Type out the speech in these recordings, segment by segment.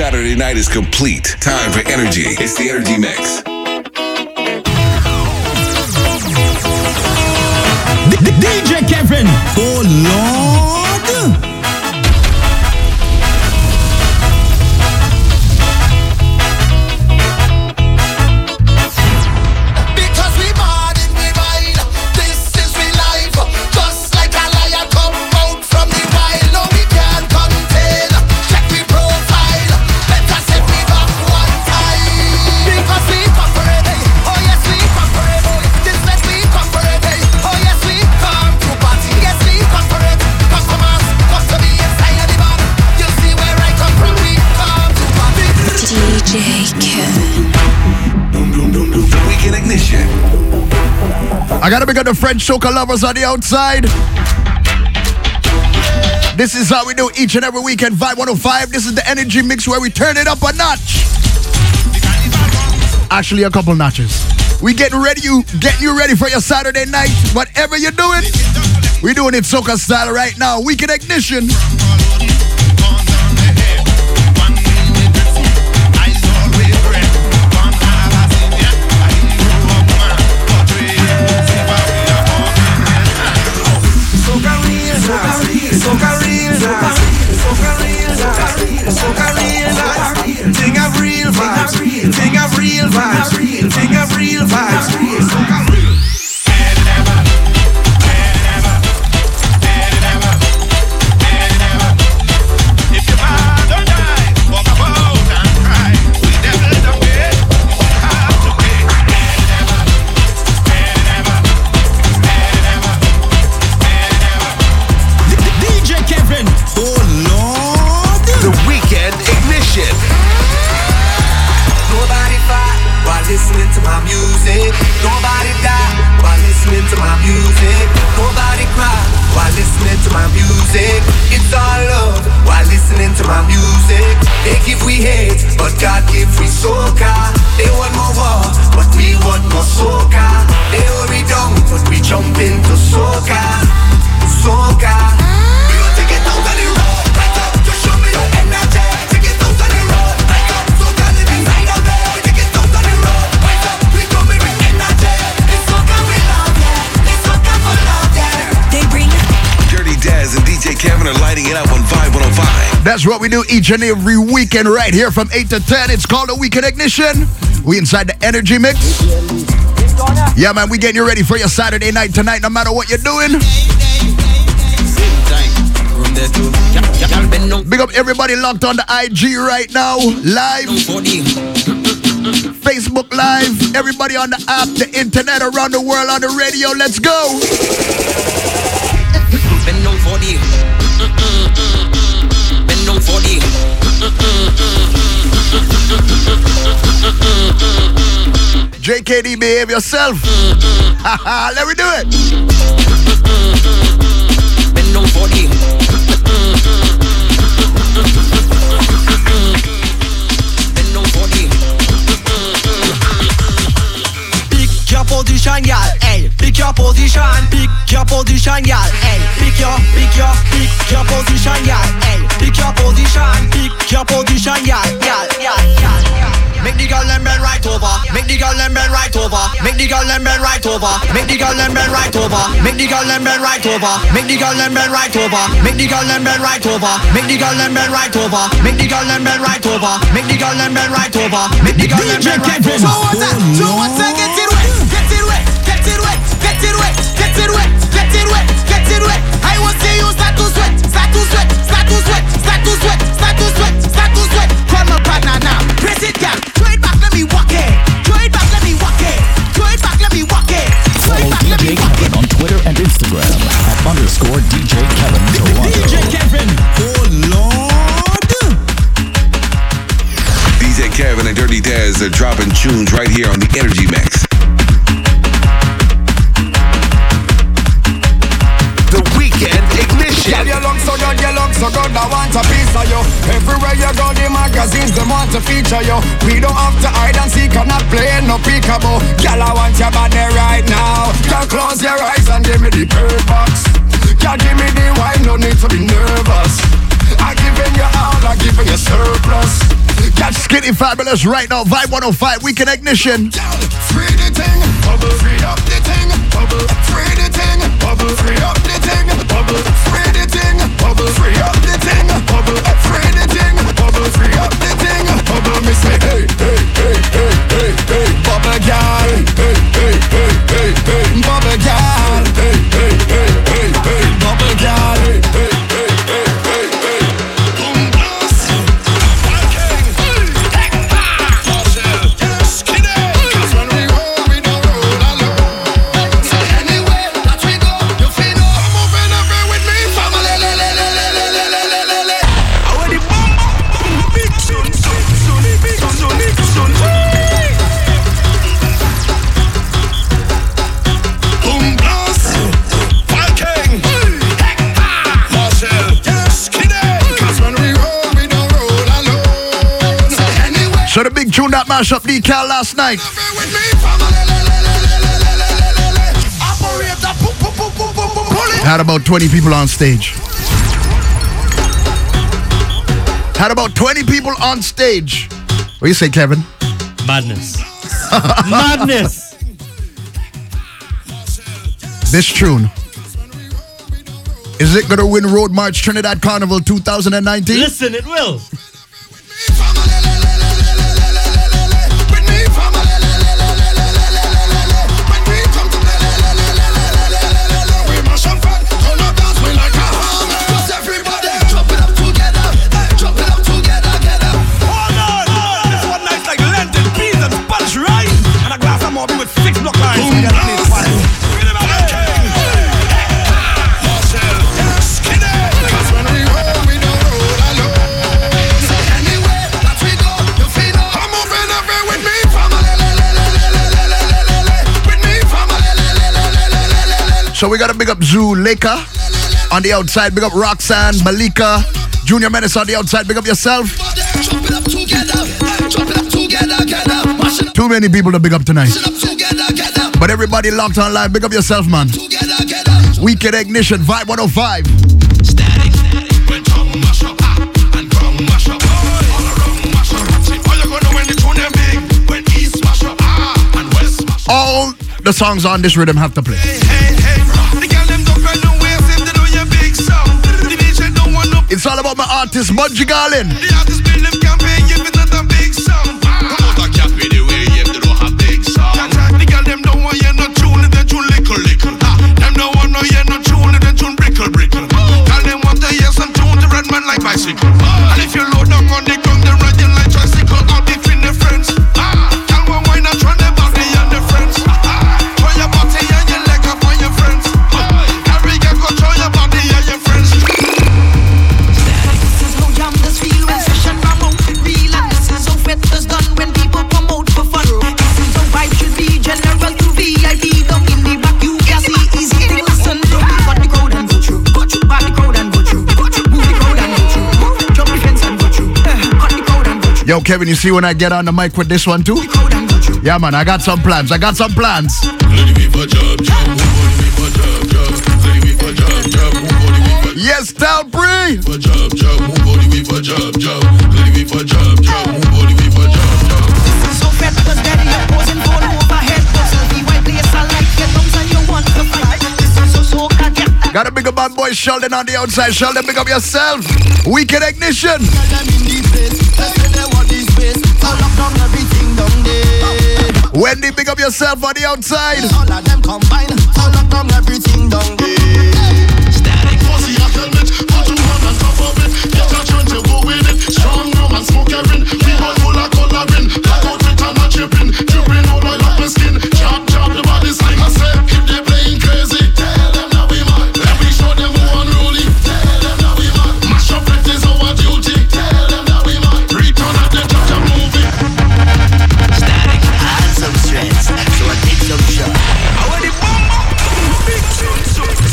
Saturday night is complete. Time for energy. It's the Energy Mix. DJ Kevin. Oh Lord. I gotta pick up the French soca lovers on the outside. This is how we do each and every weekend. Vibe 105. This is the energy mix where we turn it up a notch. Actually, a couple notches. We getting ready, you getting you ready for your Saturday night. Whatever you're doing, we doing it soca style right now. Weekend ignition. to my music. Nobody die while listening to my music. Nobody cry while listening to my music. It's all love while listening to my music. They give we hate, but God give we soca. They want more war, but we want more soca. They hurry down, but we jump into soca. That's what we do each and every weekend right here from 8 to 10. It's called the Weekend Ignition. We inside the Energy Mix. Yeah, man, we getting you ready for your Saturday night tonight, no matter what you're doing. Big up everybody locked on the IG right now, live. Facebook Live, everybody on the app, the internet, around the world, on the radio. Let's go. JKD, behave yourself. Let me do it. Bend the. Bend for. Pick your position, y'all. Hey, pick your position. Pick your position, y'all. Hey, pick your, pick your, pick your position, y'all. Hey, pick your position. Pick your position, the girl them bend right over. Make the girl them bend right over. Make the girl them bend right over. Make the girl them bend right over. Make the girl them bend right over. Make the girl them bend right over. Make the girl them bend right over. Make the girl them bend right over. Make the girl them bend right over. Make the girl them bend right over. So what's that? So what's want to feature you. We don't have to hide and seek and not play no peekaboo. Girl, I want your body right now. Girl, close your eyes and give me the bird box. Girl, give me the wine, no need to be nervous. I giving you all, I giving you surplus. Catch Skinny Fabulous right now, Vibe 105, Weekend Ignition. Girl, free the thing, bubble, free up the thing, bubble, free the thing, bubble, free up the thing, bubble, free the thing, bubble, free up the thing. girl mash up decal last night. Had about 20 people on stage. Had about 20 people on stage. What do you say, Kevin? Madness. Madness. This tune. Is it going to win Road March Trinidad Carnival 2019? Listen, it will. six block lines. So we gotta big up Zuleka on the outside, big up Roxanne, Malika, Junior Menace on the outside, big up yourself. Too many people to big up tonight. But everybody locked on live, big up yourself, man. Together, together. Weekend Ignition, Vibe 105. All the songs on this rhythm have to play. It's all about my artist, Bunji Garlin. bicycle. And if you load up on the ground, they ride you like tricycle. I'll be friends. Kevin, you see when I get on the mic with this one too? Yeah, man, I got some plans. I got some plans. Yes, tell Bree. Got a bigger bad boy Sheldon on the outside. Sheldon, pick up yourself. Weekend ignition. Wendy, pick up yourself on the outside. All of them combine, all of them everything down there. Static pussy, I feel it. Put you on the top of it. Get a joint to go with it. Strong, now and smoke, everything.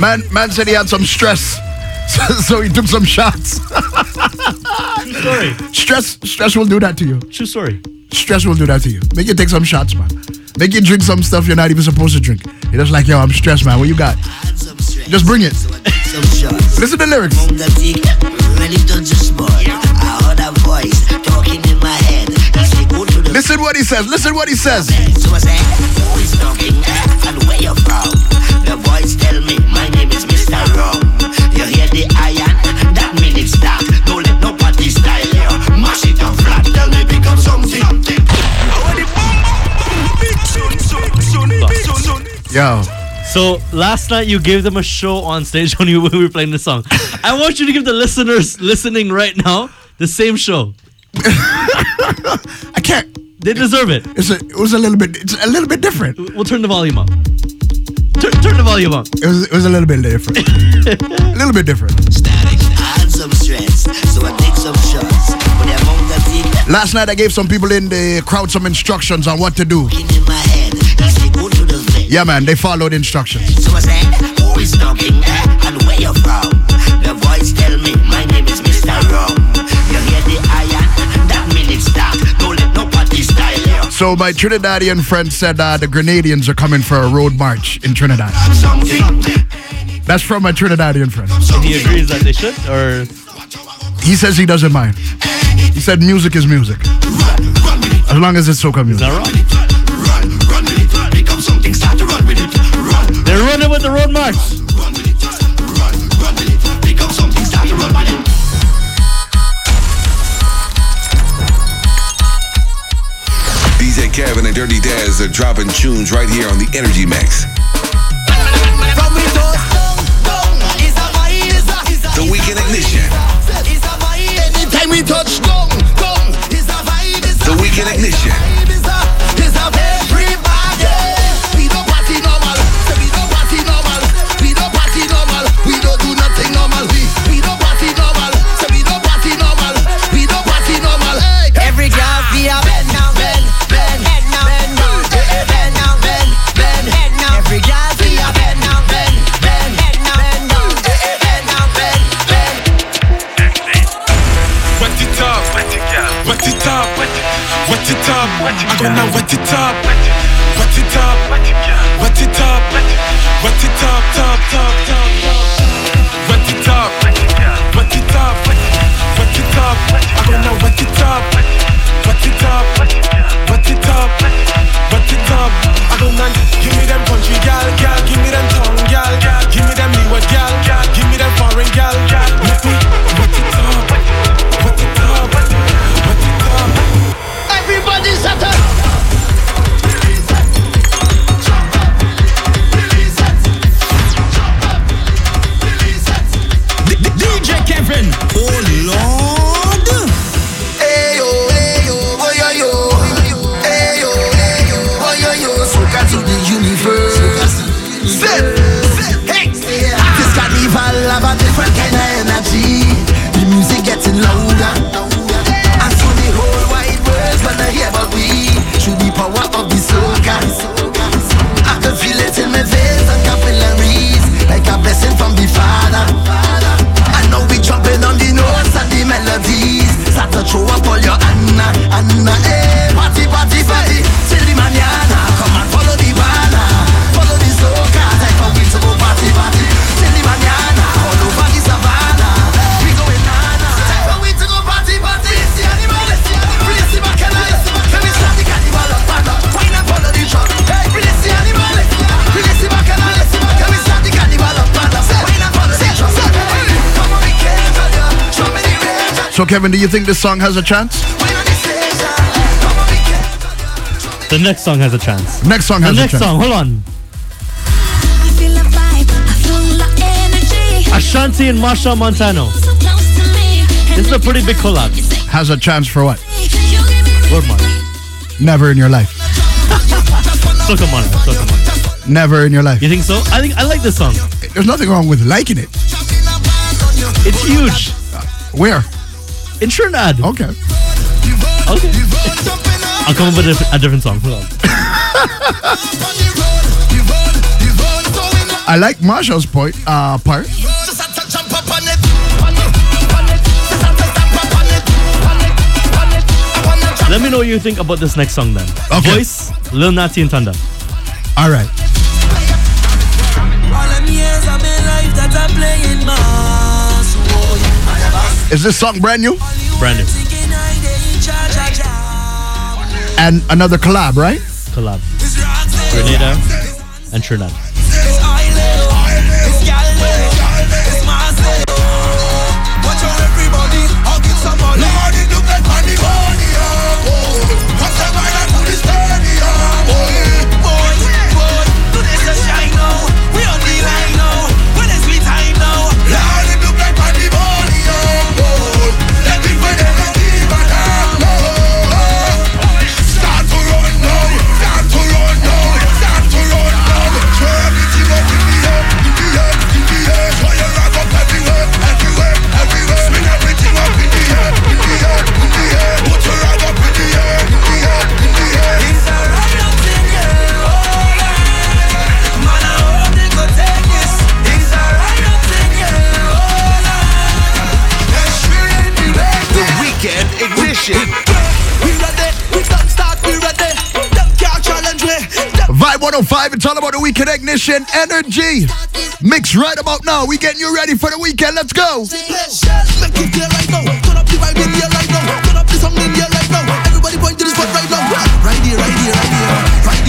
Man, man said he had some stress, so he took some shots. True story. Stress, stress will do that to you. True story. Stress will do that to you. Make you take some shots, man. Make you drink some stuff you're not even supposed to drink. You're just like, yo, I'm stressed, man. What you got? Just bring it. Listen to the lyrics. Listen what he says. Listen what he says from? The voice tell me my name is Mr. Rum. You hear the iron? That means it's dark. Don't let nobody style you. Mash it up flat. Tell me become something. Yo. So last night you gave them a show on stage when you when we were playing the song. I want you to give the listeners listening right now the same show. I can't. They deserve it. It's a, it was a little bit. It's a little bit different. We'll turn the volume up. Turn, turn the volume up. It was. It was a little bit different. a little bit different. Static. I had some stress, so I take some shots. But the amount of it Last night I gave some people in the crowd some instructions on what to do. head. He say go to. Yeah, man. They followed instructions. So I say, who is talking and where you from? So my Trinidadian friend said uh, the Grenadians are coming for a road march in Trinidad. That's from my Trinidadian friend. And he agrees that they should, or He says he doesn't mind. He said music is music. As long as it's soca is music. that wrong? Run, run with it. Become something. Start to run with it. Run, They're running with the road march. Kevin and Dirty Daz are dropping tunes right here on the Energy Mix. So Kevin, do you think this song has a chance? The station Come on, we can't tell ya The next song has a chance. Next song The has a next chance. song, hold on. I feel a vibe, I feel the energy. Ashanti and Machel Montano. So close to me. This is a pretty big collab. Has a chance for what? You give me Road march. Never in your life. Soca Mono, Soca Mono. Never in your life. You think so? I think I like this song. There's nothing wrong with liking it. It's huge. Where? In Trinidad. Okay. Okay. I'll come up with a, diff- a different song. Hold on. I like Machel's point uh, part. Let me know what you think about this next song then. Okay. Voice, Lil Natty and Thunder. All right. Is this song brand new? Brand new. And another collab, right? Collab. Grenada and Trinidad. for the weekend ignition energy. Mix right about now. We getting you ready for the weekend. Let's go. Right here, right here, right here.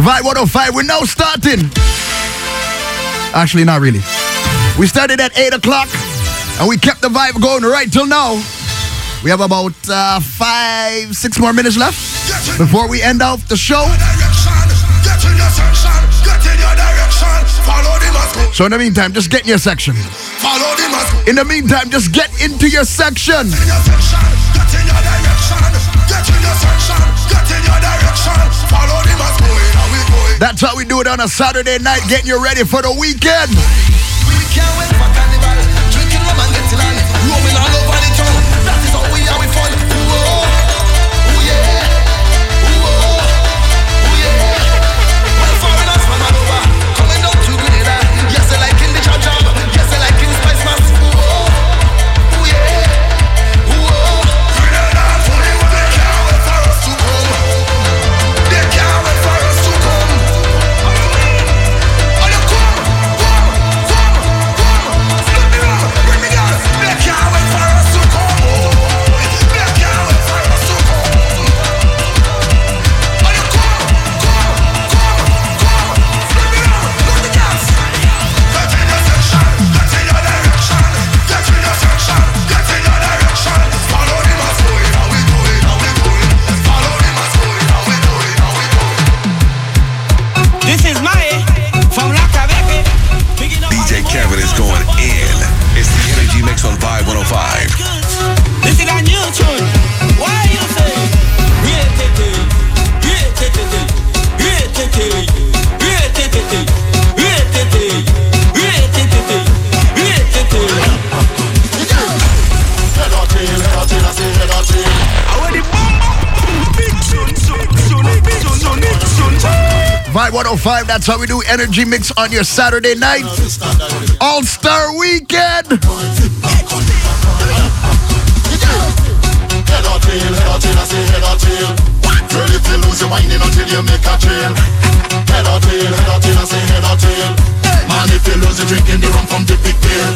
Vibe 105, we're now starting. Actually, not really. We started at 8 o'clock and we kept the vibe going right till now. We have about uh, five, six more minutes left before we end off the show. So in the meantime, just get in your section. In the meantime, just get into your section. Follow the. That's how we do it on a Saturday night, getting you ready for the weekend. 105. That's how we do energy mix on your Saturday night. All Star Weekend. Head or tail, head or tail, I say head or tail. Girl, if you lose your mind until you make a trail. Head or tail, head or tail, I say head or tail. Man, if you lose, your drink, drinking the rum from the big pail.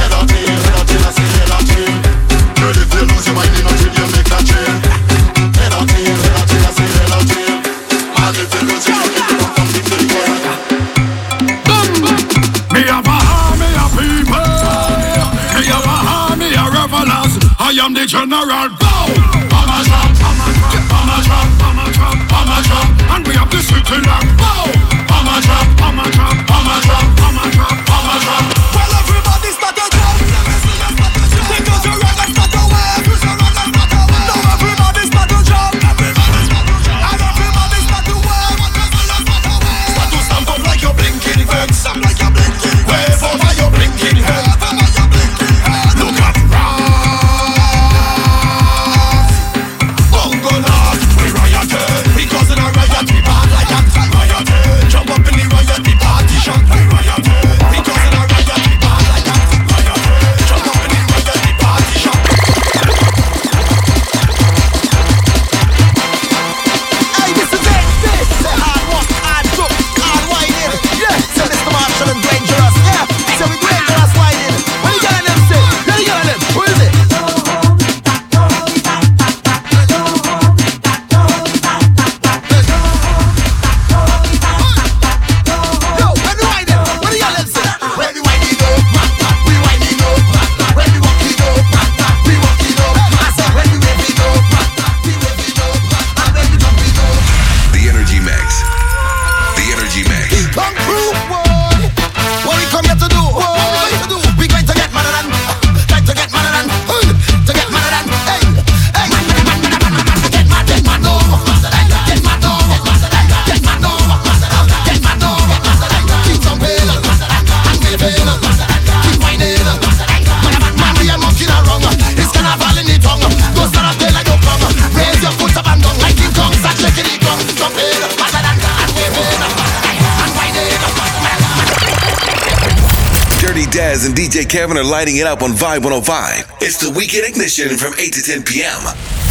Head or tail, head or tail, I say head or tail. Girl, if you lose your mind until you make a trail. Head or tail, head or tail, I say head or tail. Man, if you lose, your drinking I am the general. Bow, Bomber drop, bomber drop, bomber drop, bomber drop, and we have the city locked. Bow, Bomber drop, bomber drop, bomber drop, bomber drop, bomber drop, bomber drop. DJ Kevin are lighting it up on Vibe 105. It's the weekend ignition from 8 to 10 p.m.